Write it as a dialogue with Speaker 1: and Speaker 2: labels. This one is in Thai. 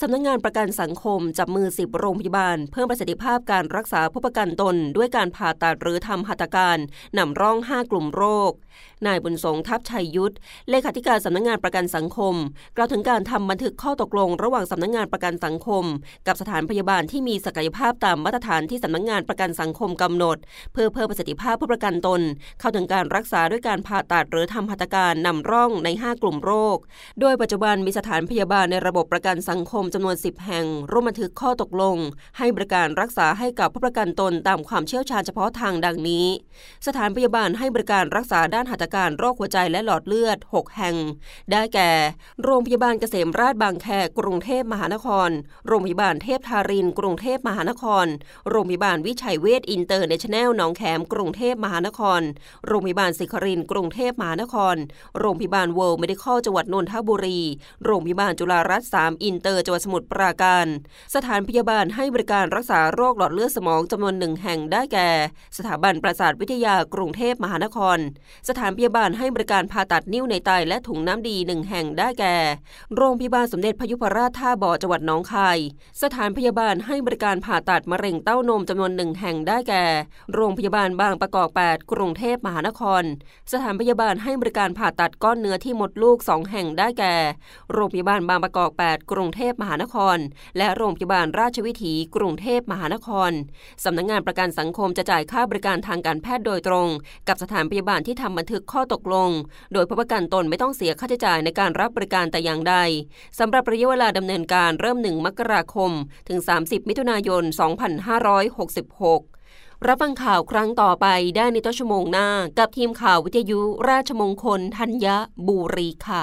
Speaker 1: สำนักงงานประกันสังคมจับมือสิบโรงพยาบาล เพิ่มประสิทธิภาพการรักษาผู้ประกันตน ด้วยการผ่าตัดหรือทำหัตถการนำร่อง 5 กลุ่มโรค นายบุญสงทัพชัยยุทธเลขาธิการสำนักงงานประกันสังคม กล่าวถึงการทำบันทึกข้อตกลง ระหว่างสำนักงงานประกันสังคม กับสถานพยาบาลที่มีศักยภาพตามมาตรฐานที่สำนักงงานประกันสังคมกำหนด เพื่อเพิ่มประสิทธิภาพผู้ประกันตน เข้าถึงการรักษาด้วยการผ่าตัดหรือทำหัตถการนำร่องใน 5 กลุ่มโรค โดยปัจจุบันมีสถานพยาบาลในระบบประกันสังคมจำนวน 10 แห่ง ร่วมบันทึกข้อตกลง ให้บริการรักษาให้กับผู้ประกันตนตามความเชี่ยวชาญเฉพาะทางดังนี้ สถานพยาบาลให้บริการรักษาด้านหัตถการโรคหัวใจและหลอดเลือด 6 แห่ง ได้แก่ โรงพยาบาลเกษมราษฎร์บางแคกรุงเทพมหานคร โรงพยาบาลเทพธารินทร์ กรุงเทพมหานคร โรงพยาบาลวิชัยเวชอินเตอร์เนชั่นแนลหนองแขมกรุงเทพมหานคร โรงพยาบาลศิครินกรุงเทพมหานคร โรงพยาบาลเวิลด์เมดิคอลจังหวัดนนทบุรี โรงพยาบาลจุฬารัตน์3อินเตอร์จังหวัดสมุทรปราการ สถานพยาบาลให้บริการรักษาโรคหลอดเลือดสมองจำนวนหนึ่งแห่งได้แก่ สถาบันประสาทวิทยากรุงเทพมหานคร สถานพยาบาลให้บริการผ่าตัดนิ้วในไตและถุงน้ำดีหนึ่งแห่งได้แก่ โรงพยาบาลสมเด็จพยุพราชท่าบ่อจังหวัดน้องคาย สถานพยาบาลให้บริการผ่าตัดมะเร็งเต้านมจำนวนหนึ่งแห่งได้แก่ โรงพยาบาลบางประกอบ 8 กรุงเทพมหานคร สถานพยาบาลให้บริการผ่าตัดก้อนเนื้อที่มดลูก2แห่งได้แก่ โรงพยาบาลบางประกอบ 8 กรุงเทพมหานคร และโรงพยาบาลราชวิถี กรุงเทพมหานคร สำนักงงานประกันสังคมจะจ่ายค่าบริการทางการแพทย์โดยตรง กับสถานพยาบาลที่ทำบันทึกข้อตกลง โดยผู้ประกันตนไม่ต้องเสียค่าใช้จ่ายในการรับบริการแต่อย่างใดสำหรับระยะเวลาดำเนินการเริ่ม 1 มกราคม ถึง 30 มิถุนายน 2566รับฟังข่าวครั้งต่อไปได้ในต้นชั่วโมงหน้า กับทีมข่าววิทยุราชมงคล ธัญบุรีค่ะ